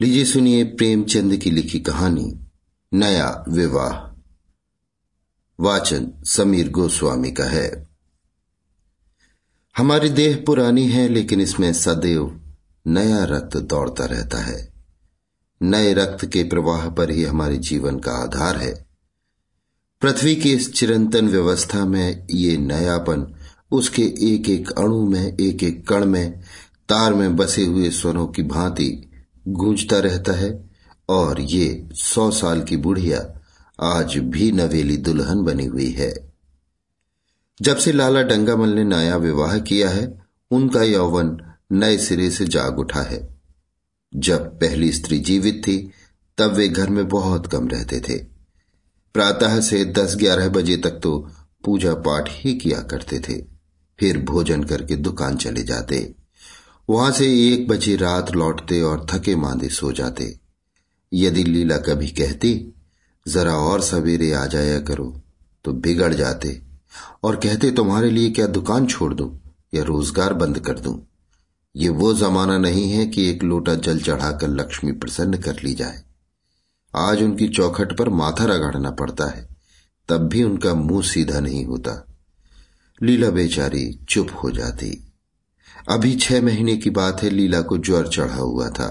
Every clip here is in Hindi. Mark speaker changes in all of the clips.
Speaker 1: लीजिए सुनिए प्रेमचंद की लिखी कहानी, नया विवाह। वाचन समीर गोस्वामी का है। हमारी देह पुरानी है, लेकिन इसमें सदैव नया रक्त दौड़ता रहता है। नए रक्त के प्रवाह पर ही हमारे जीवन का आधार है। पृथ्वी की इस चिरंतन व्यवस्था में ये नयापन, उसके एक एक अणु में एक एक कण में, तार में बसे हुए स्वरों की भांति गूंजता रहता है और ये सौ साल की बुढ़िया आज भी नवेली दुल्हन बनी हुई है। जब से लाला डंगामल ने नया विवाह किया है, उनका यौवन नए सिरे से जाग उठा है। जब पहली स्त्री जीवित थी, तब वे घर में बहुत कम रहते थे। प्रातः से दस ग्यारह बजे तक तो पूजा पाठ ही किया करते थे। फिर भोजन करके दुकान चले जाते। वहाँ से एक बजे रात लौटते और थके मांदे सो जाते। यदि लीला कभी कहती, जरा और सवेरे आ जाया करो तो बिगड़ जाते। और कहते, तुम्हारे लिए क्या दुकान छोड़ दूँ या रोज़गार बंद कर दूँ? ये वो जमाना नहीं है कि एक लोटा जल चढ़ाकर लक्ष्मी प्रसन्न कर ली जाए। आज उनकी चौखट पर माथा रगड़ना पड़ता है, तब भी उनका मुँह सीधा नहीं होता। लीला बेचारी चुप हो जाती। अभी छह महीने की बात है, लीला को ज्वर चढ़ा हुआ था।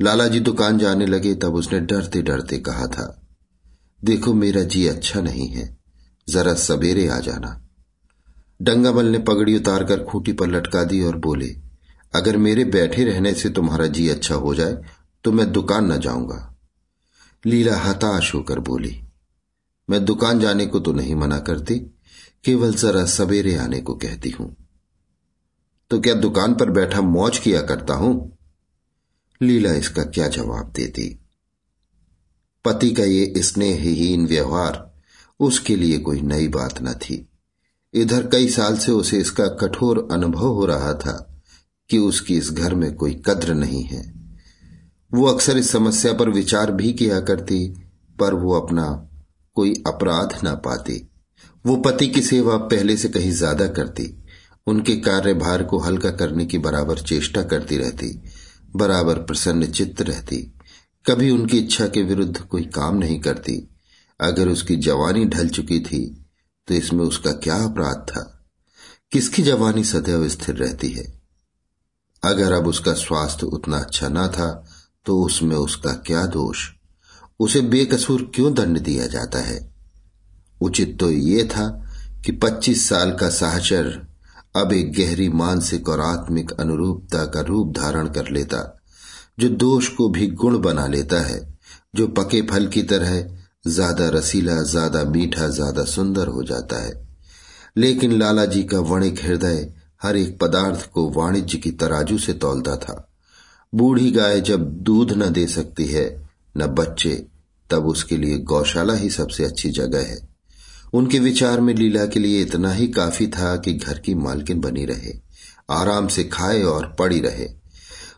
Speaker 1: लाला जी दुकान जाने लगे, तब उसने डरते डरते कहा था, देखो मेरा जी अच्छा नहीं है, जरा सवेरे आ जाना। डंगामल ने पगड़ी उतारकर खूंटी पर लटका दी और बोले, अगर मेरे बैठे रहने से तुम्हारा जी अच्छा हो जाए तो मैं दुकान न जाऊँगा। लीला हताश होकर बोली, मैं दुकान जाने को तो नहीं मना करती, केवल जरा सवेरे आने को कहती हूँ। तो क्या दुकान पर बैठा मौज किया करता हूँ? लीला इसका क्या जवाब देती? पति का ये स्नेहहीन व्यवहार उसके लिए कोई नई बात न थी। इधर कई साल से उसे इसका कठोर अनुभव हो रहा था कि उसकी इस घर में कोई कद्र नहीं है। वो अक्सर इस समस्या पर विचार भी किया करती, पर वो अपना कोई अपराध ना पाती। वो पति की सेवा पहले से कहीं ज़्यादा करती। उनके कार्यभार को हल्का करने की बराबर चेष्टा करती रहती, बराबर प्रसन्न चित्त रहती। कभी उनकी इच्छा के विरुद्ध कोई काम नहीं करती। अगर उसकी जवानी ढल चुकी थी तो इसमें उसका क्या अपराध था? किसकी जवानी सदैव स्थिर रहती है? अगर अब उसका स्वास्थ्य उतना अच्छा ना था तो उसमें उसका क्या दोष? उसे बेकसूर क्यों दंड दिया जाता है? उचित तो ये था कि 25 साल का साहचर अब एक गहरी मानसिक और आत्मिक अनुरूपता का रूप धारण कर लेता, जो दोष को भी गुण बना लेता है, जो पके फल की तरह ज़्यादा रसीला, ज़्यादा मीठा, ज़्यादा सुंदर हो जाता है। लेकिन लाला जी का वणिक हृदय हर एक पदार्थ को वाणिज्य की तराजू से तौलता था। बूढ़ी गाय जब दूध न दे सकती है, न बच्चे, तब उसके लिए गौशाला ही सबसे अच्छी जगह है। उनके विचार में लीला के लिए इतना ही काफ़ी था कि घर की मालकिन बनी रहे, आराम से खाए और पड़ी रहे।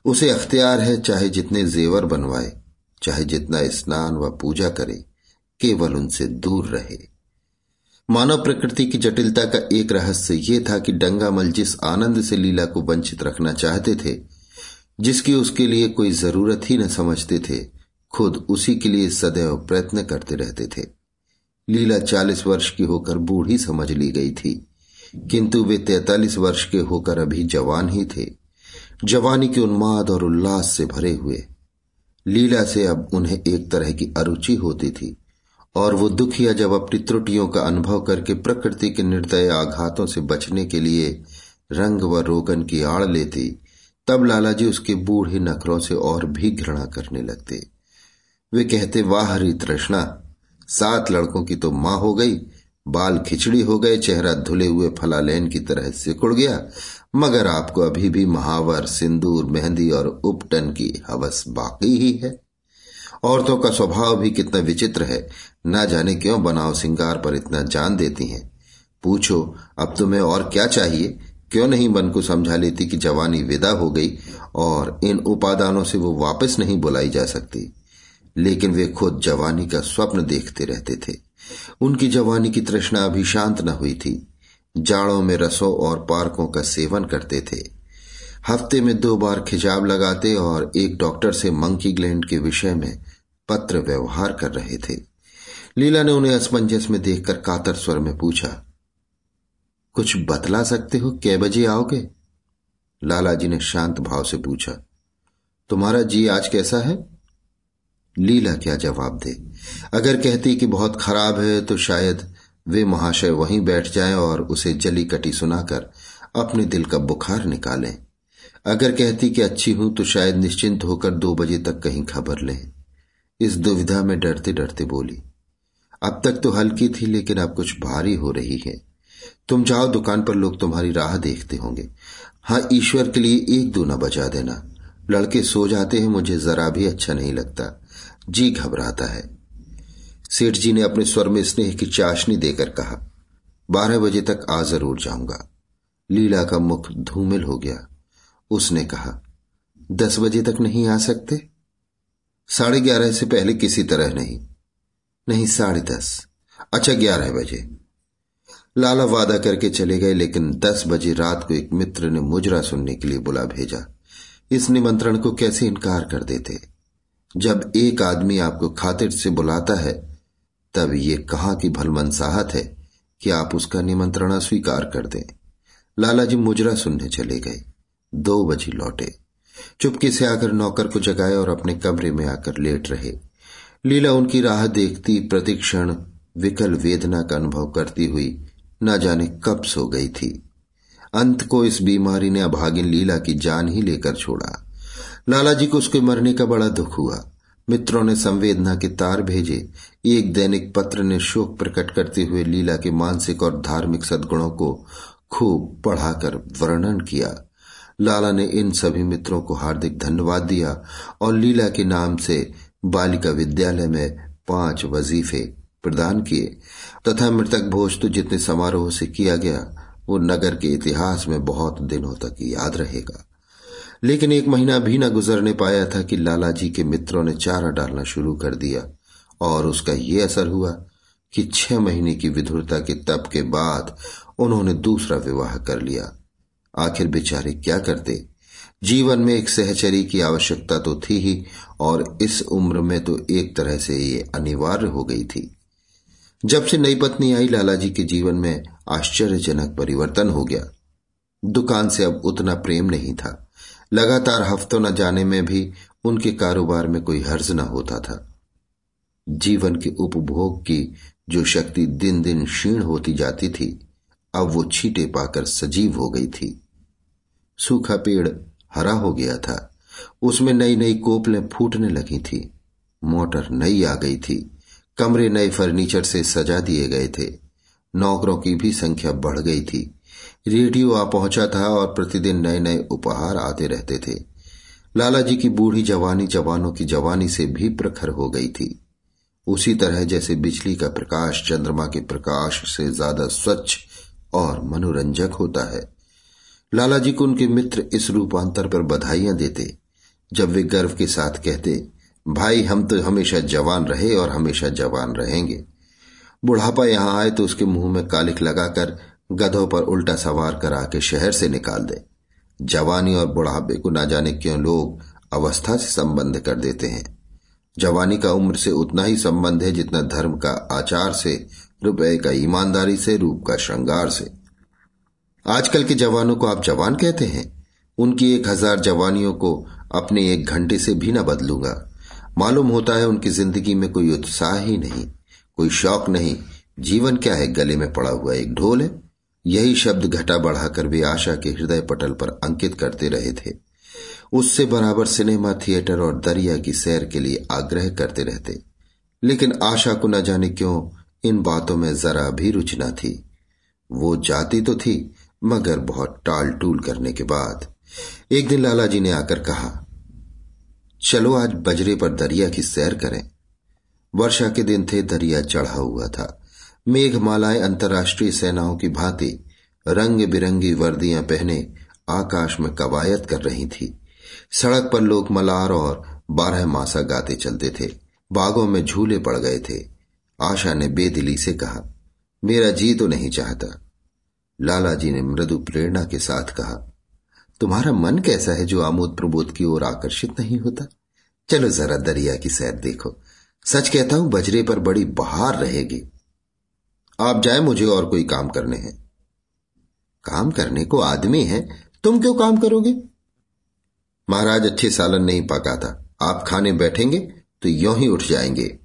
Speaker 1: उसे अख्तियार है चाहे जितने जेवर बनवाए, चाहे जितना स्नान व पूजा करे, केवल उनसे दूर रहे। मानव प्रकृति की जटिलता का एक रहस्य यह था कि डंगामल जिस आनंद से लीला को वंचित रखना चाहते थे, जिसकी उसके लिए कोई ज़रूरत ही न समझते थे, खुद उसी के लिए सदैव प्रयत्न करते रहते थे। लीला चालीस वर्ष की होकर बूढ़ी समझ ली गई थी। किंतु वे तैतालीस वर्ष के होकर अभी जवान ही थे। जवानी के उन्माद और उल्लास से भरे हुए। लीला से अब उन्हें एक तरह की अरुचि होती थी और वो दुखिया जब अपनी त्रुटियों का अनुभव करके प्रकृति के निर्दय आघातों से बचने के लिए रंग व रोगन की आड़ लेती, तब लालाजी उसके बूढ़े नखरों से और भी घृणा करने लगते। वे कहते, वाह हरी तृष्णा सात लड़कों की तो माँ हो गई, बाल खिचड़ी हो गए, चेहरा धुले हुए फलालैन की तरह सिकुड़ गया, मगर आपको अभी भी महावर, सिंदूर, मेहंदी और उपटन की हवस बाकी ही है। औरतों का स्वभाव भी कितना विचित्र है, ना जाने क्यों बनाव सिंगार पर इतना जान देती हैं। पूछो, अब तुम्हें और क्या चाहिए? क्यों नहीं मन को समझा लेती कि जवानी विदा हो गई और इन उपादानों से वो वापस नहीं बुलाई जा सकती? लेकिन वे खुद जवानी का स्वप्न देखते रहते थे। उनकी जवानी की तृष्णा अभी शांत न हुई थी। जाड़ों में रसों और पार्कों का सेवन करते थे। हफ़्ते में दो बार खिजाब लगाते और एक डॉक्टर से मंकी ग्लैंड के विषय में पत्र व्यवहार कर रहे थे। लीला ने उन्हें असमंजस में देखकर कातर स्वर में पूछा, कुछ बतला सकते हो? कै बजे आओगे? लाला जी ने शांत भाव से पूछा, तुम्हारा जी आज कैसा है? लीला क्या जवाब दे। अगर कहती कि बहुत खराब है तो शायद वे महाशय वहीं बैठ जाएँ और उसे जली कटी सुनाकर अपने दिल का बुखार निकालें। अगर कहती कि अच्छी हूँ तो शायद निश्चिंत होकर दो बजे तक कहीं खबर लें। इस दुविधा में डरते डरते बोली, अब तक तो हल्की थी, लेकिन अब कुछ भारी हो रही है। तुम जाओ, दुकान पर लोग तुम्हारी राह देखते होंगे। हाँ ईश्वर के लिए एक दो न बजा देना। लड़के सो जाते हैं, मुझे जरा भी अच्छा नहीं लगता। जी घबराता है। सेठ जी ने अपने स्वर में स्नेह की चाशनी देकर कहा, बारह बजे तक आ ज़रूर जाऊँगा। लीला का मुख धूमिल हो गया। उसने कहा, दस बजे तक नहीं आ सकते? साढ़े ग्यारह से पहले किसी तरह नहीं। नहीं, साढ़े दस। अच्छा ग्यारह बजे। लाला वादा करके चले गए, लेकिन दस बजे रात को एक मित्र ने मुजरा सुनने के लिए बुला भेजा। इस निमंत्रण को कैसे इनकार कर देते? जब एक आदमी आपको खातिर से बुलाता है, तब ये कहा कि भलमनसाहत है कि आप उसका निमंत्रण स्वीकार कर दें। लाला जी मुजरा सुनने चले गए। दो बजे लौटे। चुपके से आकर नौकर को जगाए और अपने कमरे में आकर लेट रहे। लीला उनकी राह देखती प्रतिक्षण विकल वेदना का अनुभव करती हुई न जाने कब सो गई थी। अंत को इस बीमारी ने अभागिन लीला की जान ही लेकर छोड़ा। लाला जी को उसके मरने का बड़ा दुख हुआ। मित्रों ने संवेदना के तार भेजे। एक दैनिक पत्र ने शोक प्रकट करते हुए लीला के मानसिक और धार्मिक सद्गुणों को खूब पढ़ाकर वर्णन किया। लाला ने इन सभी मित्रों को हार्दिक धन्यवाद दिया और लीला के नाम से बालिका विद्यालय में पाँच वजीफे प्रदान किए। तथा मृतक भोज तो जितने समारोह से किया गया, वो नगर के इतिहास में बहुत दिनों तक याद रहेगा। लेकिन एक महीना भी न गुजरने पाया था कि लाला जी के मित्रों ने चारा डालना शुरू कर दिया और उसका ये असर हुआ कि छह महीने की विधुरता के तप के बाद उन्होंने दूसरा विवाह कर लिया। आखिर बेचारे क्या करते? जीवन में एक सहचरी की आवश्यकता तो थी ही, और इस उम्र में तो एक तरह से ये अनिवार्य हो गई थी। जब से नई पत्नी आई लाला जी के जीवन में आश्चर्यजनक परिवर्तन हो गया। दुकान से अब उतना प्रेम नहीं था। लगातार हफ्तों न जाने में भी उनके कारोबार में कोई हर्ज न होता था। जीवन के उपभोग की जो शक्ति दिन दिन क्षीण होती जाती थी, अब वो छीटे पाकर सजीव हो गई थी। सूखा पेड़ हरा हो गया था। उसमें नई नई कोपलें फूटने लगी थी। मोटर नई आ गई थी। कमरे नए फर्नीचर से सजा दिए गए थे। नौकरों की भी संख्या बढ़ गई थी। रेडियो आ पहुँचा था और प्रतिदिन नए नए उपहार आते रहते थे। लाला जी की बूढ़ी जवानी जवानों की जवानी से भी प्रखर हो गई थी। उसी तरह जैसे बिजली का प्रकाश चंद्रमा के प्रकाश से ज़्यादा स्वच्छ और मनोरंजक होता है। लाला जी को उनके मित्र इस रूपांतर पर बधाइयाँ देते। जब वे गर्व के साथ कहते, भाई, हम तो हमेशा जवान रहे और हमेशा जवान रहेंगे। बुढ़ापा यहाँ आए तो उसके मुँह में कालिक लगाकर गधों पर उल्टा सवार करा के शहर से निकाल दे। जवानी और बुढ़ापे को ना जाने क्यों लोग अवस्था से संबंध कर देते हैं? जवानी का उम्र से उतना ही संबंध है जितना धर्म का आचार से, रुपए का ईमानदारी से, रूप का श्रृंगार से। आजकल के जवानों को आप जवान कहते हैं? उनकी एक हज़ार जवानियों को अपने एक घंटे से भी ना बदलूँगा। मालूम होता है उनकी ज़िंदगी में कोई उत्साह ही नहीं, कोई शौक नहीं। जीवन क्या है, गले में पड़ा हुआ एक ढोल है? यही शब्द घटा बढ़ाकर वे आशा के हृदय पटल पर अंकित करते रहे थे। उससे बराबर सिनेमा थिएटर और दरिया की सैर के लिए आग्रह करते रहते। लेकिन आशा को न जाने क्यों इन बातों में जरा भी रुचि न थी। वो जाती तो थी, मगर बहुत टाल टूल करने के बाद। एक दिन लाला जी ने आकर कहा, चलो आज बजरे पर दरिया की सैर करें। वर्षा के दिन थे दरिया चढ़ा हुआ था। मेघमालाएँ अंतर्राष्ट्रीय सेनाओं की भांति रंग बिरंगी वर्दियाँ पहने आकाश में कवायद कर रही थी। सड़क पर लोग मलार और बारह मासा गाते चलते थे। बागों में झूले पड़ गए थे। आशा ने बेदिली से कहा, मेरा जी तो नहीं चाहता। लाला जी ने मृदु प्रेरणा के साथ कहा, तुम्हारा मन कैसा है जो आमोद प्रमोद की ओर आकर्षित नहीं होता? चलो जरा दरिया की सैर देखो। सच कहता हूँ, बजरे पर बड़ी बहार रहेगी। आप जाए, मुझे और कोई काम करने हैं। काम करने को आदमी है, तुम क्यों काम करोगे? महाराज, अच्छे सालन नहीं पका था। आप खाने बैठेंगे तो यों ही उठ जाएँगे।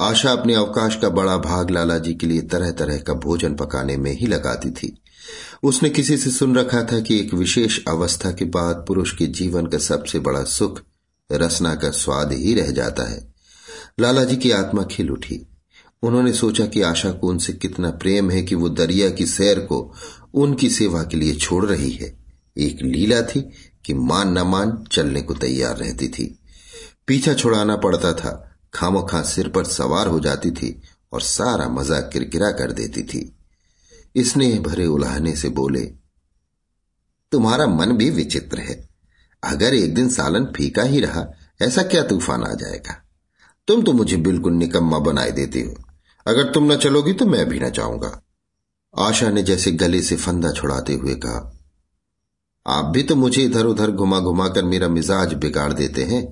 Speaker 1: आशा अपने अवकाश का बड़ा भाग लाला जी के लिए तरह तरह का भोजन पकाने में ही लगाती थी। उसने किसी से सुन रखा था कि एक विशेष अवस्था के बाद पुरुष के जीवन का सबसे बड़ा सुख रसना का स्वाद ही रह जाता है। लाला जी की आत्मा खिल उठी। उन्होंने सोचा कि आशा को उनसे कितना प्रेम है कि वो दरिया की सैर को उनकी सेवा के लिए छोड़ रही है। एक लीला थी कि मान न मान चलने को तैयार रहती थी। पीछा छुड़ाना पड़ता था खामो खां सिर पर सवार हो जाती थी और सारा मज़ा किरकिरा कर देती थी। इसने भरे उलाहने से बोले, तुम्हारा मन भी विचित्र है। अगर एक दिन सालन फीका ही रहा, ऐसा क्या तूफ़ान आ जाएगा? तुम तो मुझे बिल्कुल निकम्मा बनाए देते हो। अगर तुम न चलोगी तो मैं भी न जाऊँगा। आशा ने जैसे गले से फंदा छुड़ाते हुए कहा, आप भी तो मुझे इधर उधर घुमा घुमा कर मेरा मिजाज बिगाड़ देते हैं।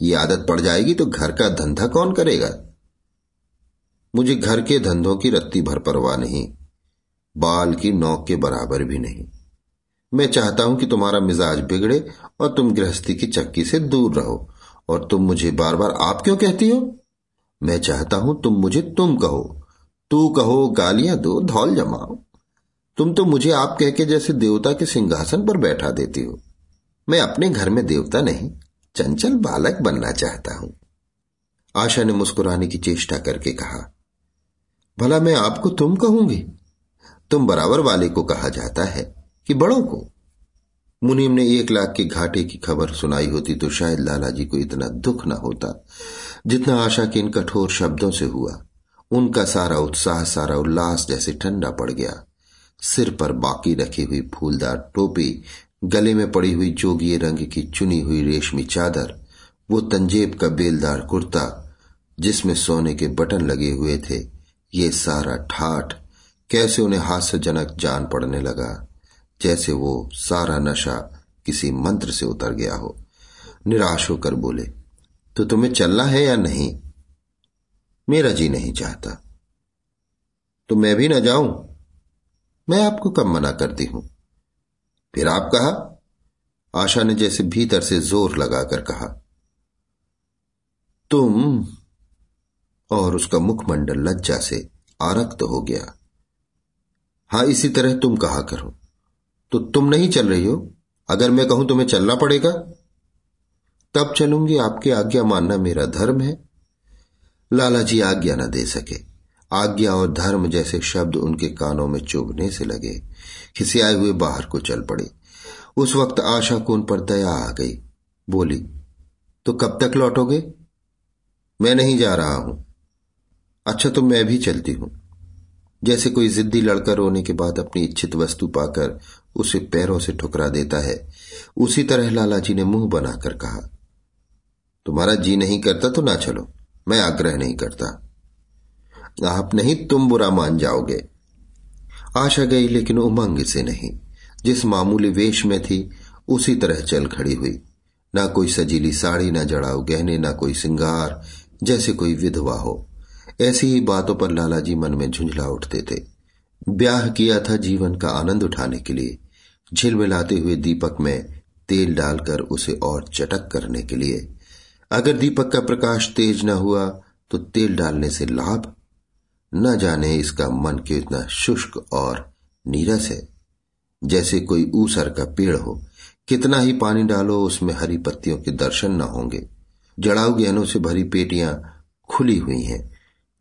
Speaker 1: ये आदत पड़ जाएगी तो घर का धंधा कौन करेगा? मुझे घर के धंधों की रत्ती भर परवाह नहीं, बाल की नौक के बराबर भी नहीं। मैं चाहता हूँ कि तुम्हारा मिजाज बिगड़े और तुम गृहस्थी की चक्की से दूर रहो, और तुम मुझे बार बार आप क्यों कहती हो? मैं चाहता हूँ तुम मुझे तुम कहो। तू कहो, गालियाँ दो, धौल जमाओ। तुम तो मुझे आप कह के जैसे देवता के सिंहासन पर बैठा देती हो। मैं अपने घर में देवता नहीं, चंचल बालक बनना चाहता हूँ। आशा ने मुस्कुराने की चेष्टा करके कहा, भला मैं आपको तुम कहूँगी? तुम बराबर वाले को कहा जाता है कि बड़ों को। मुनीम ने एक लाख के घाटे की खबर सुनाई होती तो शायद लालाजी को इतना दुख न होता, जितना आशा के इन कठोर शब्दों से हुआ। उनका सारा उत्साह, सारा उल्लास जैसे ठंडा पड़ गया। सिर पर बाकी रखी हुई फूलदार टोपी, गले में पड़ी हुई जोगिए रंग की चुनी हुई रेशमी चादर, वो तंजेब का बेलदार कुर्ता, जिसमें सोने के बटन लगे हुए थे, ये सारा ठाठ कैसे उन्हें हास्यजनक जान पड़ने लगा। जैसे वो सारा नशा किसी मंत्र से उतर गया हो। निराश होकर बोले तो तुम्हें चलना है या नहीं? मेरा जी नहीं चाहता। तो मैं भी ना जाऊँ। मैं आपको कब मना करती हूँ? फिर आप कहा, आशा ने जैसे भीतर से ज़ोर लगाकर कहा, तुम और उसका मुखमंडल लज्जा से आरक्त हो गया। हाँ, इसी तरह तुम कहा करो। तो तुम नहीं चल रही हो। अगर मैं कहूँ तुम्हें चलना पड़ेगा। तब चलूँगी, आपकी आज्ञा मानना मेरा धर्म है। लाला जी आज्ञा न दे सके। आज्ञा और धर्म जैसे शब्द उनके कानों में चुभने से लगे। खिसियाए हुए बाहर को चल पड़े। उस वक्त आशा को उन पर दया आ गई। बोली तो कब तक लौटोगे? मैं नहीं जा रहा हूँ। अच्छा तो मैं भी चलती हूँ। जैसे कोई जिद्दी लड़का रोने के बाद अपनी इच्छित वस्तु पाकर उसे पैरों से ठुकरा देता है। उसी तरह लाला जी ने मुँह बनाकर कहा, तुम्हारा जी नहीं करता तो ना चलो, मैं आग्रह नहीं करता। आप नहीं, तुम बुरा मान जाओगे। आशा गई, लेकिन उमंग से नहीं। जिस मामूली वेश में थी, उसी तरह चल खड़ी हुई। ना कोई सजीली साड़ी, ना जड़ाऊ गहने, ना कोई सिंगार, जैसे कोई विधवा हो। ऐसी ही बातों पर लालाजी मन में झुंझला उठते थे। ब्याह किया था जीवन का आनंद उठाने के लिए। झिलमिलाते हुए दीपक में तेल डालकर उसे और चटक करने के लिए। अगर दीपक का प्रकाश तेज न हुआ तो तेल डालने से लाभ? न जाने इसका मन क्यों इतना शुष्क और नीरस है। जैसे कोई ऊसर का पेड़ हो, कितना ही पानी डालो, उसमें हरी पत्तियों के दर्शन न होंगे। जड़ाऊ गहनों से भरी पेटियाँ खुली हुई हैं।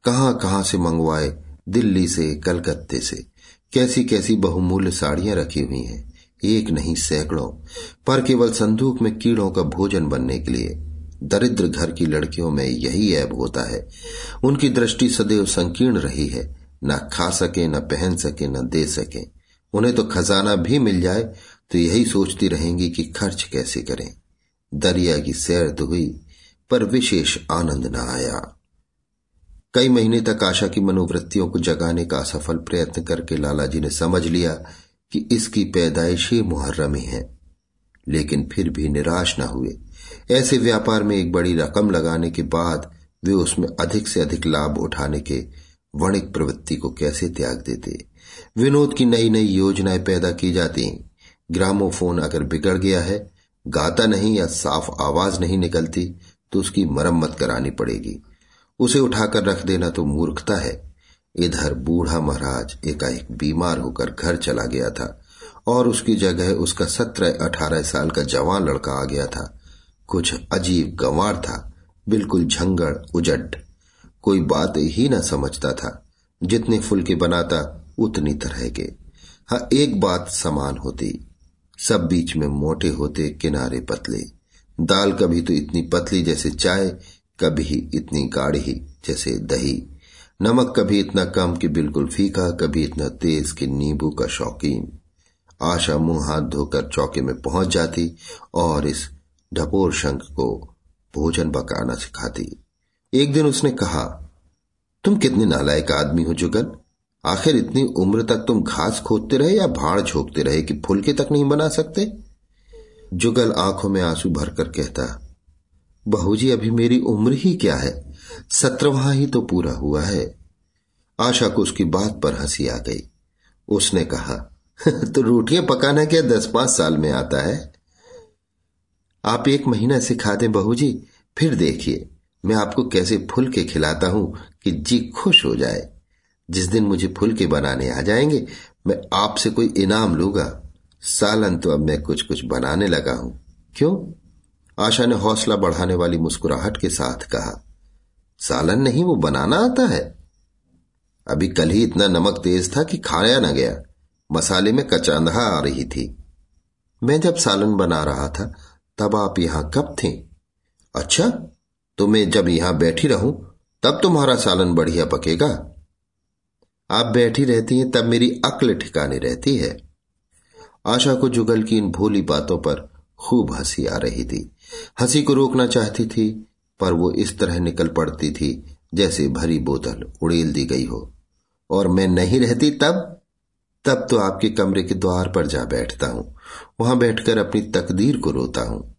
Speaker 1: कहाँ कहाँ से मंगवाए दिल्ली से, कलकत्ते से? कैसी कैसी बहुमूल्य साड़ियाँ रखी हुई हैं। एक नहीं सैकड़ों, पर केवल संदूक में कीड़ों का भोजन बनने के लिए। दरिद्र घर की लड़कियों में यही ऐब होता है। उनकी दृष्टि सदैव संकीर्ण रही है। न खा सके, न पहन सके, न दे सके। उन्हें तो खजाना भी मिल जाए तो यही सोचती रहेंगी कि खर्च कैसे करें। दरिया की सैर तो हुई, पर विशेष आनंद न आया। कई महीने तक आशा की मनोवृत्तियों को जगाने का असफल प्रयत्न करके लाला जी ने समझ लिया कि इसकी पैदाइश ही मुहर्रमी है लेकिन फिर भी निराश न हुए। ऐसे व्यापार में एक बड़ी रकम लगाने के बाद वे उसमें अधिक से अधिक लाभ उठाने के वणिक प्रवृत्ति को कैसे त्याग देते? विनोद की नई नई योजनाएँ पैदा की जाती ग्रामोफोन अगर बिगड़ गया है, गाता नहीं या साफ़ आवाज़ नहीं निकलती तो उसकी मरम्मत करानी पड़ेगी। उसे उठाकर रख देना तो मूर्खता है। इधर बूढ़ा महाराज एकाएक बीमार होकर घर चला गया था और उसकी जगह उसका सत्रह अठारह साल का जवान लड़का आ गया था। कुछ अजीब गंवार था, बिल्कुल झंगड़ उजड कोई बात ही न समझता था। जितने फुलके बनाता, उतनी तरह के। हाँ एक बात समान होती। सब बीच में मोटे होते, किनारे पतले। दाल कभी तो इतनी पतली जैसे चाय, कभी इतनी गाढ़ी जैसे दही। नमक कभी इतना कम कि बिल्कुल फीका, कभी इतना तेज कि नींबू का शौकीन। आशा मुँह हाथ धोकर चौके में पहुँच जाती और इस ढपोर शंख को भोजन पकाना सिखाती। एक दिन उसने कहा, तुम कितने नालायक आदमी हो जुगल? आखिर इतनी उम्र तक तुम घास खोदते रहे या भाड़ झोंकते रहे कि फुलके तक नहीं बना सकते? जुगल आँखों में आँसू भरकर कहता बहू जी अभी मेरी उम्र ही क्या है? सत्रवा ही तो पूरा हुआ है। आशा को उसकी बात पर हँसी आ गई। उसने कहा तो रोटियाँ पकाना क्या दस पाँच साल में आता है? आप एक महीना सिखा दें बहू जी फिर देखिए। मैं आपको कैसे फुल के खिलाता हूँ कि जी खुश हो जाए। जिस दिन मुझे फुल के बनाने आ जाएँगे, मैं आपसे कोई इनाम लूँगा। सालन तो अब मैं कुछ कुछ बनाने लगा हूँ। क्यों? आशा ने हौसला बढ़ाने वाली मुस्कुराहट के साथ कहा, सालन नहीं, वो बनाना आता है। अभी कल ही इतना नमक तेज था कि खाया न गया। मसाले में कचांधा आ रही थी। मैं जब सालन बना रहा था, तब आप यहाँ कब थे? अच्छा तो मैं जब यहाँ बैठी रहूँ, तब तुम्हारा सालन बढ़िया पकेगा। आप बैठी रहती हैं, तब मेरी अक्ल ठिकाने रहती है। आशा को जुगल की इन भोली बातों पर खूब हँसी आ रही थी। हँसी को रोकना चाहती थी, पर वो इस तरह निकल पड़ती थी, जैसे भरी बोतल उड़ेल दी गई हो। और मैं नहीं रहती तब? तब तो आपके कमरे के द्वार पर जा बैठता हूँ। वहाँ बैठकर अपनी तकदीर को रोता हूँ।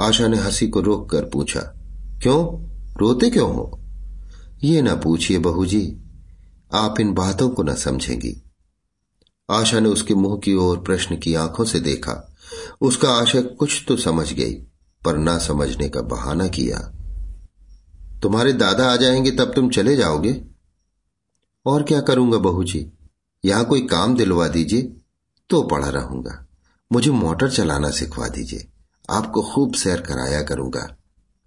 Speaker 1: आशा ने हँसी को रोक कर पूछा, क्यों? रोते क्यों हो? ये ना पूछिए बहू जी आप इन बातों को ना समझेंगी। आशा ने उसके मुँह की ओर प्रश्न की आँखों से देखा। उसका आशा कुछ तो समझ गई। पर ना समझने का बहाना किया। तुम्हारे दादा आ जाएँगे, तब तुम चले जाओगे। और क्या करूँगा बहू जी यहाँ कोई काम दिलवा दीजिए तो पढ़ा रहूँगा। मुझे मोटर चलाना सिखवा दीजिए। आपको खूब सैर कराया करूँगा।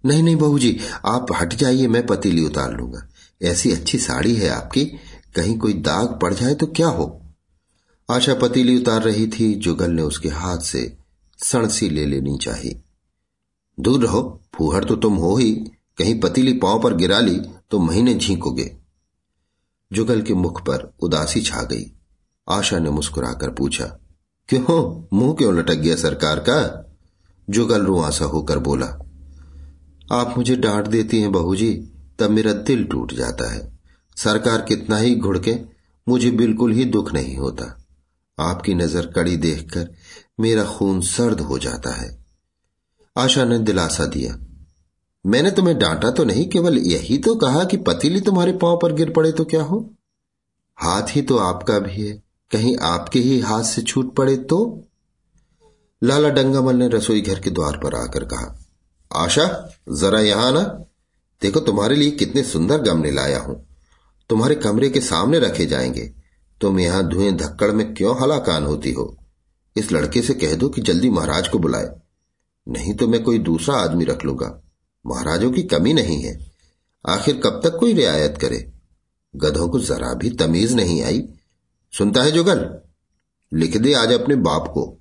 Speaker 1: नहीं नहीं बहू जी आप हट जाइए, मैं पतीली उतार लूँगा। ऐसी अच्छी साड़ी है आपकी, कहीं कोई दाग पड़ जाए तो क्या हो? आशा पतीली उतार रही थी, जुगल ने उसके हाथ से सणसी ले लेनी चाहिए। दूर रहो फूहर तो तुम हो ही। कहीं पतीली पाँव पर गिरा ली तो महीने झींकोगे। जुगल के मुख पर उदासी छा गई। आशा ने मुस्कुराकर पूछा, क्यों? मुँह क्यों लटक गया सरकार का? जुगल रुआसा होकर बोला, आप मुझे डांट देती हैं बहू जी तब मेरा दिल टूट जाता है। सरकार कितना ही घुड़के, मुझे बिल्कुल ही दुख नहीं होता। आपकी नज़र कड़ी देखकर मेरा खून सर्द हो जाता है। आशा ने दिलासा दिया। मैंने तुम्हें डांटा तो नहीं, केवल यही तो कहा कि पतीली तुम्हारे पाँव पर गिर पड़े तो क्या हो? हाथ ही तो आपका भी है। कहीं आपके ही हाथ से छूट पड़े तो? लाला डंगामल ने रसोई घर के द्वार पर आकर कहा, आशा, जरा यहाँ ना। देखो, तुम्हारे लिए कितने सुंदर गमले लाया हूँ। तुम्हारे कमरे के सामने रखे जाएँगे। तुम यहाँ धुएँ धक्कड़ में क्यों हलाकान होती हो? इस लड़के से कह दो कि जल्दी महाराज को बुलाए। नहीं तो मैं कोई दूसरा आदमी रख लूँगा। महाराजों की कमी नहीं है। आखिर कब तक कोई रियायत करे? गधों को जरा भी तमीज नहीं आई। सुनता है जुगल? लिख दे आज अपने बाप को।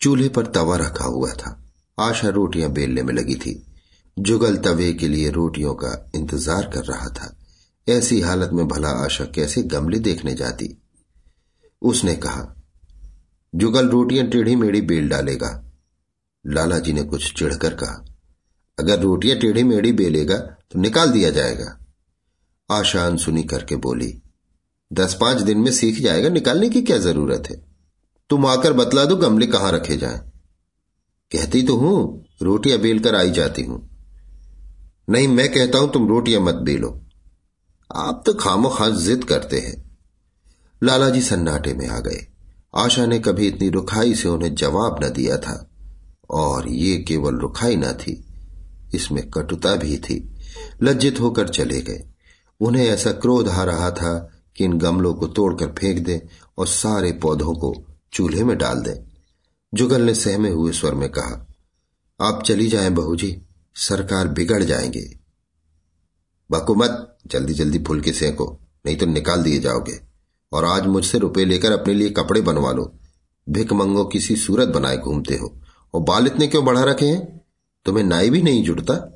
Speaker 1: चूल्हे पर तवा रखा हुआ था। आशा रोटियाँ बेलने में लगी थी। जुगल तवे के लिए रोटियों का इंतज़ार कर रहा था। ऐसी हालत में भला आशा कैसे गमले देखने जाती? उसने कहा, जुगल रोटियाँ टेढ़ी मेढ़ी बेल डालेगा। लाला जी ने कुछ चिढ़कर कहा, अगर रोटियाँ टेढ़ी मेढ़ी बेलेगा तो निकाल दिया जाएगा। आशा अनसुनी करके बोली, दस पाँच दिन में सीख जाएगा, निकालने की क्या ज़रूरत है? तुम आकर बतला दो गमले कहाँ रखे जाएँ। कहती तो हूँ, रोटियाँ बेलकर आई जाती हूँ। नहीं, मैं कहता हूँ, तुम रोटियाँ मत बेलो। आप तो खामो खास जिद करते हैं। लाला जी सन्नाटे में आ गए। आशा ने कभी इतनी रुखाई से उन्हें जवाब न दिया था। और ये केवल रुखाई न थी, इसमें कटुता भी थी। लज्जित होकर चले गए। उन्हें ऐसा क्रोध आ रहा था कि इन गमलों को तोड़कर फेंक दें और सारे पौधों को चूल्हे में डाल दें। जुगल ने सहमे हुए स्वर में कहा, आप चली जाएँ बहू जी सरकार बिगड़ जाएँगे। बकुमत जल्दी जल्दी फुल के सेंको, नहीं तो निकाल दिए जाओगे। और आज मुझसे रुपए लेकर अपने लिए कपड़े बनवा लो। भिक मंगो किसी सूरत बनाए घूमते हो। और बाल इतने क्यों बढ़ा रखे हैं? तुम्हें नाई भी नहीं जुड़ता।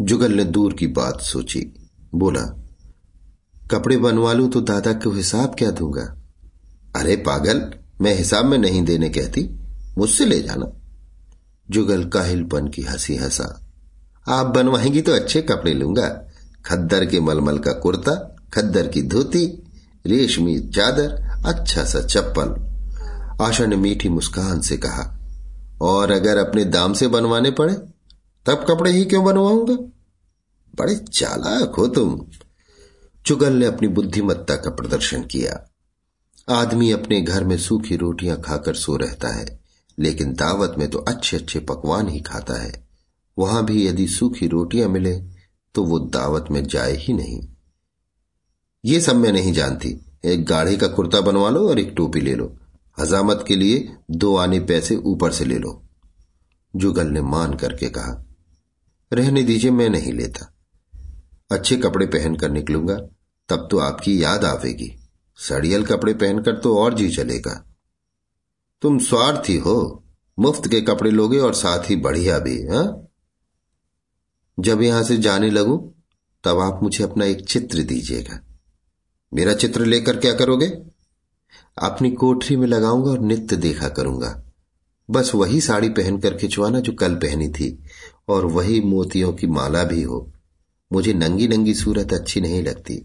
Speaker 1: जुगल ने दूर की बात सोची। बोला, कपड़े बनवा लू तो दादा को हिसाब क्या दूँगा? अरे पागल, मैं हिसाब में नहीं देने कहती, मुझसे ले जाना। जुगल काहिलपन की हँसी हंसा। आप बनवाएँगी तो अच्छे कपड़े लूँगा, खद्दर के मलमल का कुर्ता, खद्दर की धोती, रेशमी चादर अच्छा सा चप्पल। आशा ने मीठी मुस्कान से कहा, और अगर अपने दाम से बनवाने पड़े तब कपड़े ही क्यों बनवाऊँगा? बड़े चालाक हो तुम। चुगल ने अपनी बुद्धिमत्ता का प्रदर्शन किया। आदमी अपने घर में सूखी रोटियाँ खाकर सो रहता है, लेकिन दावत में तो अच्छे अच्छे पकवान ही खाता है। वहाँ भी यदि सूखी रोटियाँ मिले तो वो दावत में जाए ही नहीं। ये सब मैं नहीं जानती। एक गाढ़े का कुर्ता बनवा लो और एक टोपी ले लो। हजामत के लिए दो आने पैसे ऊपर से ले लो। जुगल ने मान करके कहा रहने दीजिए, मैं नहीं लेता। अच्छे कपड़े पहनकर निकलूँगा, तब तो आपकी याद आवेगी। सड़ियल कपड़े पहनकर तो और जी चलेगा। तुम स्वार्थी हो, मुफ़्त के कपड़े लोगे और साथ ही बढ़िया भी, हा? जब यहाँ से जाने लगू, तब आप मुझे अपना एक चित्र दीजिएगा। मेरा चित्र लेकर क्या करोगे? अपनी कोठरी में लगाऊँगा और नित्य देखा करूँगा। बस वही साड़ी पहनकर खिंचवाना जो कल पहनी थी। और वही मोतियों की माला भी हो। मुझे नंगी नंगी सूरत अच्छी नहीं लगती।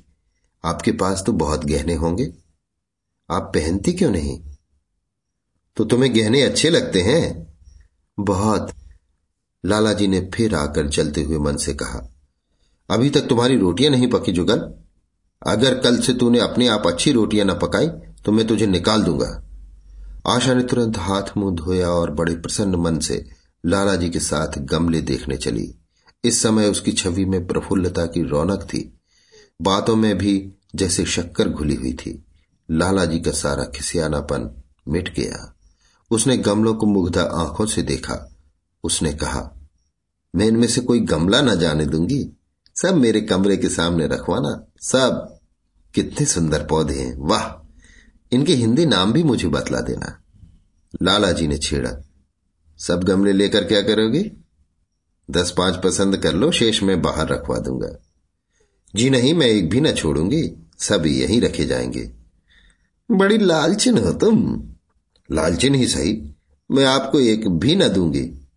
Speaker 1: आपके पास तो बहुत गहने होंगे। आप पहनती क्यों नहीं? तो तुम्हें गहने अच्छे लगते हैं? बहुत। लाला जी ने फिर आकर चलते हुए मन से कहा, अभी तक तुम्हारी रोटियाँ नहीं पकी जुगल। अगर कल से तूने अपने आप अच्छी रोटियाँ ना पकाई तो मैं तुझे निकाल दूँगा। आशा ने तुरंत हाथ मुँह धोया और बड़े प्रसन्न मन से लाला जी के साथ गमले देखने चली। इस समय उसकी छवि में प्रफुल्लता की रौनक थी। बातों में भी जैसे शक्कर घुली हुई थी। लाला जी का सारा खिसियानापन मिट गया। उसने गमलों को मुग्धा आँखों से देखा। उसने कहा, मैं इनमें से कोई गमला ना जाने दूँगी। सब मेरे कमरे के सामने रखवाना। सब कितने सुंदर पौधे हैं। वाह! इनके हिंदी नाम भी मुझे बतला देना। लाला जी ने छेड़ा। सब गमले लेकर क्या करोगे? दस पाँच पसंद कर लो, शेष में बाहर रखवा दूँगा। जी नहीं, मैं एक भी न छोड़ूँगी, सब यहीं रखे जाएँगे। बड़ी लालचिन हो तुम। लालचिन ही सही, मैं आपको एक भी ना दूँगी।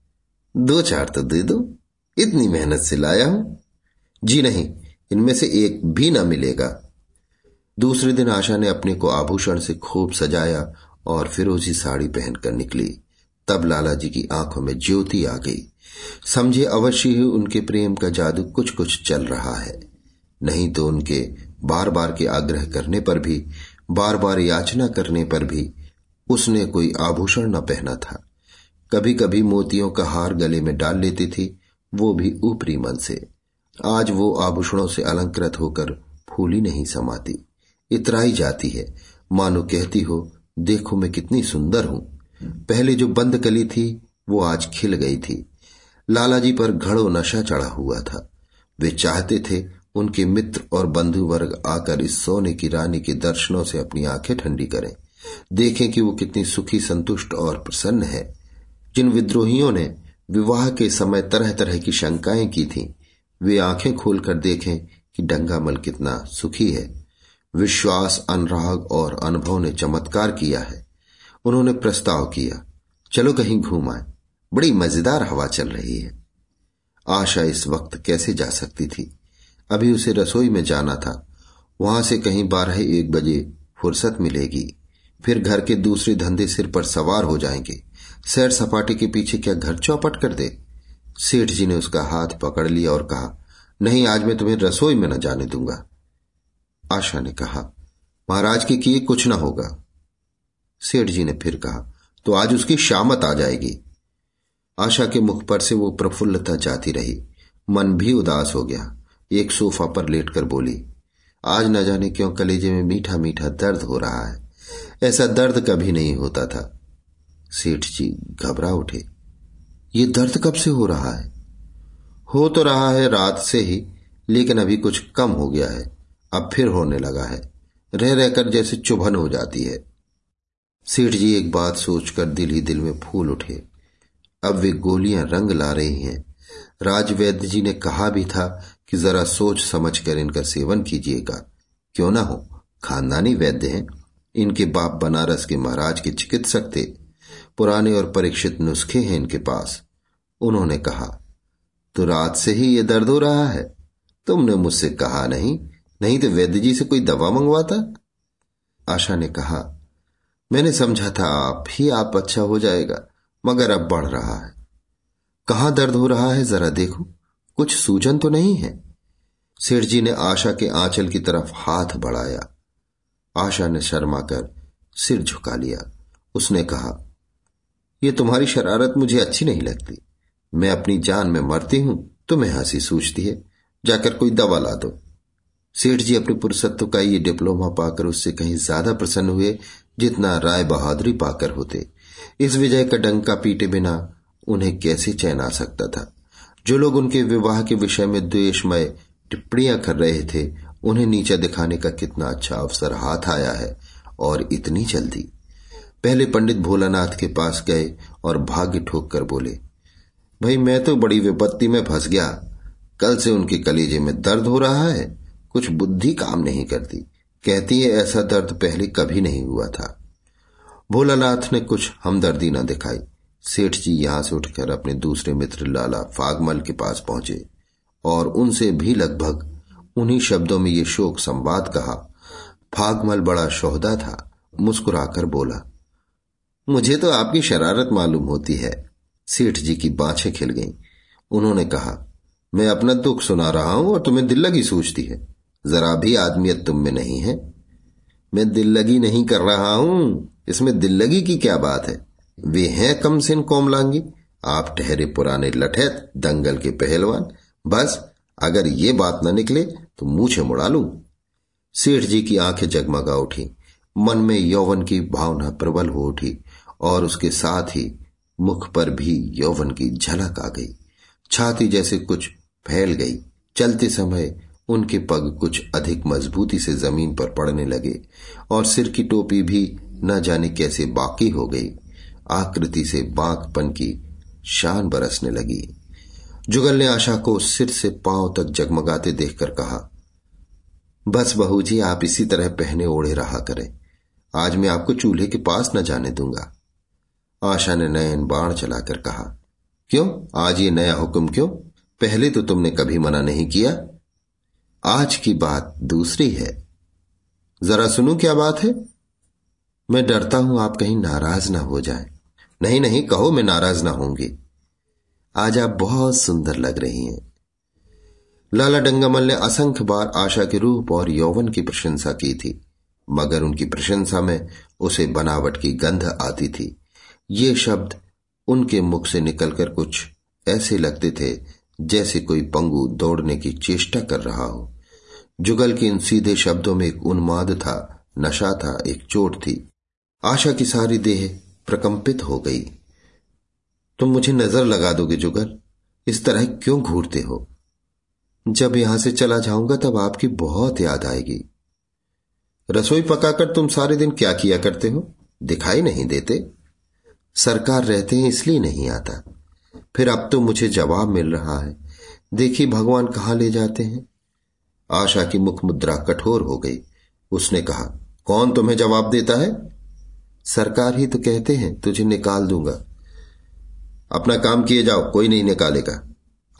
Speaker 1: दो चार तो दे दो, इतनी मेहनत से लाया हूँ। जी नहीं, इनमें से एक भी ना मिलेगा। दूसरे दिन आशा ने अपने को आभूषण से खूब सजाया और फिरोजी साड़ी पहनकर निकली। तब लाला जी की आँखों में ज्योति आ गई। समझे अवश्य ही उनके प्रेम का जादू कुछ कुछ चल रहा है। नहीं तो उनके बार बार के आग्रह करने पर भी बार बार याचना करने पर भी उसने कोई आभूषण न पहना था। कभी कभी मोतियों का हार गले में डाल लेती थी, वो भी ऊपरी मन से। आज वो आभूषणों से अलंकृत होकर फूली नहीं समाती। इतराई जाती है। मानो कहती हो, देखो मैं कितनी सुंदर हूँ। पहले जो बंद कली थी वो आज खिल गई थी। लालाजी पर घड़ो नशा चढ़ा हुआ था। वे चाहते थे उनके मित्र और बंधु वर्ग आकर इस सोने की रानी के दर्शनों से अपनी आँखें ठंडी करें। देखें कि वो कितनी सुखी संतुष्ट और प्रसन्न है। जिन विद्रोहियों ने विवाह के समय तरह तरह की शंकाएँ की थीं, वे आँखें खोलकर देखें कि डंगामल कितना सुखी है। विश्वास अनुराग और अनुभव ने चमत्कार किया है। उन्होंने प्रस्ताव किया, चलो कहीं घूम आए। बड़ी मज़ेदार हवा चल रही है। आशा इस वक्त कैसे जा सकती थी? अभी उसे रसोई में जाना था। वहाँ से कहीं बारह एक बजे फुर्सत मिलेगी। फिर घर के दूसरे धंधे सिर पर सवार हो जाएँगे। सैर सपाटे के पीछे क्या घर चौपट कर दे? सेठ जी ने उसका हाथ पकड़ लिया और कहा, नहीं, आज मैं तुम्हें रसोई में न जाने दूँगा। आशा ने कहा, महाराज के किए कुछ ना होगा। सेठ जी ने फिर कहा तो आज उसकी शामत आ जाएगी. आशा के मुख पर से वो प्रफुल्लता जाती रही। मन भी उदास हो गया। एक सोफा पर लेटकर बोली, आज न जाने क्यों कलेजे में मीठा मीठा दर्द हो रहा है। ऐसा दर्द कभी नहीं होता था। सेठ जी घबरा उठे। ये दर्द कब से हो रहा है? हो तो रहा है रात से ही, लेकिन अभी कुछ कम हो गया है। अब फिर होने लगा है। रह रहकर जैसे चुभन हो जाती है। सेठ जी एक बात सोचकर दिल ही दिल में फूल उठे। अब वे गोलियाँ रंग ला रही हैं। राजवैद्य जी ने कहा भी था कि जरा सोच समझ कर इनका सेवन कीजिएगा। क्यों ना हो? खानदानी वैद्य हैं। इनके बाप बनारस के महाराज के चिकित्सक थे। पुराने और परीक्षित नुस्खे हैं इनके पास। उन्होंने कहा तो रात से ही ये दर्द हो रहा है। तुमने मुझसे कहा नहीं। नहीं तो वैद्य जी से कोई दवा मंगवाता? आशा ने कहा मैंने समझा था, आप ही आप अच्छा हो जाएगा, मगर अब बढ़ रहा है। कहाँ दर्द हो रहा है जरा देखो, कुछ सूजन तो नहीं है? सेठ जी ने आशा के आंचल की तरफ़ हाथ बढ़ाया। आशा ने शर्मा कर सिर झुका लिया। उसने कहा यह तुम्हारी शरारत मुझे अच्छी नहीं लगती। मैं अपनी जान में मरती हूँ, तुम्हें हँसी सूझती है। जाकर कोई दवा ला दो। सेठ जी अपने पुरुषत्व का ये डिप्लोमा पाकर उससे कहीं ज़्यादा प्रसन्न हुए जितना राय बहादुरी पाकर होते। इस विजय का डंका पीटे बिना उन्हें कैसे चैन आ सकता था? जो लोग उनके विवाह के विषय में द्वेषमय टिप्पणियाँ कर रहे थे, उन्हें नीचा दिखाने का कितना अच्छा अवसर हाथ आया है और इतनी जल्दी। पहले पंडित भोलानाथ के पास गए और भाग्य ठोक कर बोले, भाई, मैं तो बड़ी विपत्ति में फंस गया। कल से उनके कलेजे में दर्द हो रहा है, कुछ बुद्धि काम नहीं करती। कहती है, ऐसा दर्द पहले कभी नहीं हुआ था। भोलानाथ ने कुछ हमदर्दी न दिखाई। सेठ जी यहाँ से उठकर अपने दूसरे मित्र लाला फागमल के पास पहुँचे और उनसे भी लगभग उन्हीं शब्दों में ये शोक संवाद कहा। फागमल बड़ा शोहदा था, मुस्कुराकर बोला, मुझे तो आपकी शरारत मालूम होती है। सेठ जी की बाछें खिल गईं। उन्होंने कहा, मैं अपना दुख सुना रहा हूँ और तुम्हें दिल लगी सूझती है। जरा भी आदमियत तुम में नहीं है। मैं दिल लगी नहीं कर रहा हूँ। इसमें दिल लगी की क्या बात है? वे हैं कम सिन कोमलांगी आप ठहरे पुराने लठैत, दंगल के पहलवान। बस, अगर ये बात न निकले तो मुझे मुड़ा लू। सेठ जी की आँखें जगमगा उठी। मन में यौवन की भावना प्रबल हो उठी और उसके साथ ही मुख पर भी यौवन की झलक आ गई। छाती जैसे कुछ फैल गई। चलते समय उनके पग कुछ अधिक मजबूती से ज़मीन पर पड़ने लगे और सिर की टोपी भी न जाने कैसे बाकी हो गई। आकृति से बांकपन की शान बरसने लगी। जुगल ने आशा को सिर से पाँव तक जगमगाते देखकर कहा, बस बहू जी आप इसी तरह पहने ओढ़े रहा करें। आज मैं आपको चूल्हे के पास न जाने दूँगा। आशा ने नयन बाण चलाकर कहा, क्यों? आज ये नया हुक्म क्यों? पहले तो तुमने कभी मना नहीं किया। आज की बात दूसरी है। जरा सुनू क्या बात है। मैं डरता हूँ आप कहीं नाराज़ ना हो जाए। नहीं नहीं, कहो मैं नाराज़ ना होंगी। आज आप बहुत सुंदर लग रही हैं। लाला डंगामल ने असंख्य बार आशा के रूप और यौवन की प्रशंसा की थी, मगर उनकी प्रशंसा में उसे बनावट की गंध आती थी। ये शब्द उनके मुख से निकलकर कुछ ऐसे लगते थे जैसे कोई पंगु दौड़ने की चेष्टा कर रहा हो। जुगल के इन सीधे शब्दों में एक उन्माद था, नशा था, एक चोट थी। आशा की सारी देह प्रकंपित हो गई। तुम मुझे नज़र लगा दोगे जुगल, इस तरह क्यों घूरते हो? जब यहाँ से चला जाऊँगा तब आपकी बहुत याद आएगी। रसोई पकाकर तुम सारे दिन क्या किया करते हो? दिखाई नहीं देते। सरकार रहते हैं, इसलिए नहीं आता। फिर अब तो मुझे जवाब मिल रहा है। देखिए, भगवान कहाँ ले जाते हैं? आशा की मुख मुद्रा कठोर हो गई। उसने कहा, कौन तुम्हें जवाब देता है? सरकार ही तो कहते हैं, तुझे निकाल दूँगा। अपना काम किए जाओ, कोई नहीं निकालेगा।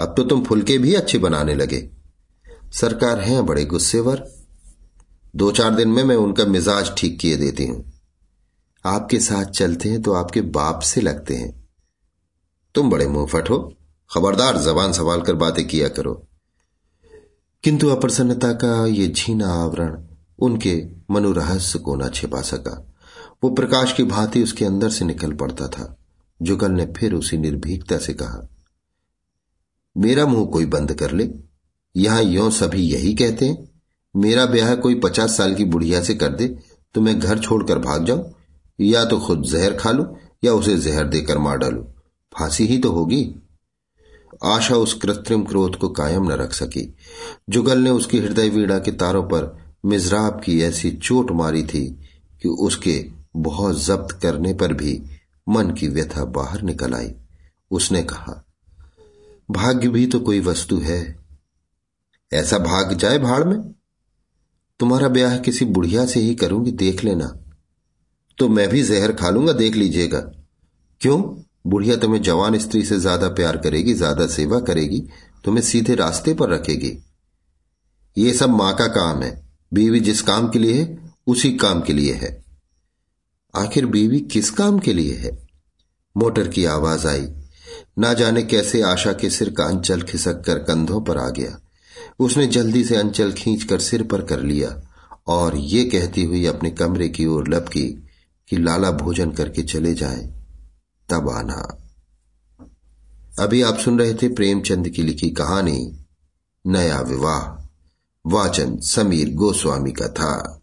Speaker 1: अब तो तुम फुलके भी अच्छे बनाने लगे। सरकार हैं बड़े गुस्सेवर। दो चार दिन में मैं उनका मिजाज ठीक किए देती हूँ। आपके साथ चलते हैं तो आपके बाप से लगते हैं। तुम बड़े मुंहफट हो। खबरदार जबान संभाल कर बातें किया करो। किंतु अप्रसन्नता का ये झीना आवरण उनके मनोरहस्य को न छिपा सका। वो प्रकाश की भांति उसके अंदर से निकल पड़ता था। जुगल ने फिर उसी निर्भीकता से कहा, मेरा मुँह कोई बंद कर ले। यहाँ यो सभी यही कहते हैं, मेरा ब्याह कोई पचास साल की बुढ़िया से कर दे तो मैं घर छोड़कर भाग जाऊँ। या तो खुद जहर खा लू, या उसे जहर देकर मार डालू। फांसी ही तो होगी। आशा उस कृत्रिम क्रोध को कायम न रख सकी। जुगल ने उसकी हृदय वीणा के तारों पर मिजराब की ऐसी चोट मारी थी कि उसके बहुत जब्त करने पर भी मन की व्यथा बाहर निकल आई। उसने कहा, भाग्य भी तो कोई वस्तु है। ऐसा भाग जाए भाड़ में। तुम्हारा ब्याह किसी बुढ़िया से ही करूँगी, देख लेना। तो मैं भी जहर खा लूँगा, देख लीजिएगा। क्यों? बुढ़िया तुम्हें जवान स्त्री से ज़्यादा प्यार करेगी, ज़्यादा सेवा करेगी, तुम्हें सीधे रास्ते पर रखेगी। ये सब माँ का काम है। बीवी जिस काम के लिए है, उसी काम के लिए है। आखिर बीवी किस काम के लिए है? मोटर की आवाज़ आई। ना जाने कैसे आशा के सिर का अंचल खिसक कर कंधों पर आ गया। उसने जल्दी से अंचल खींचकर सिर पर कर लिया और ये कहती हुई अपने कमरे की ओर लपकी कि, लाला, भोजन करके चले जाए। तब आना। अभी आप सुन रहे थे प्रेमचंद की लिखी कहानी, नया विवाह, वाचन समीर गोस्वामी का था।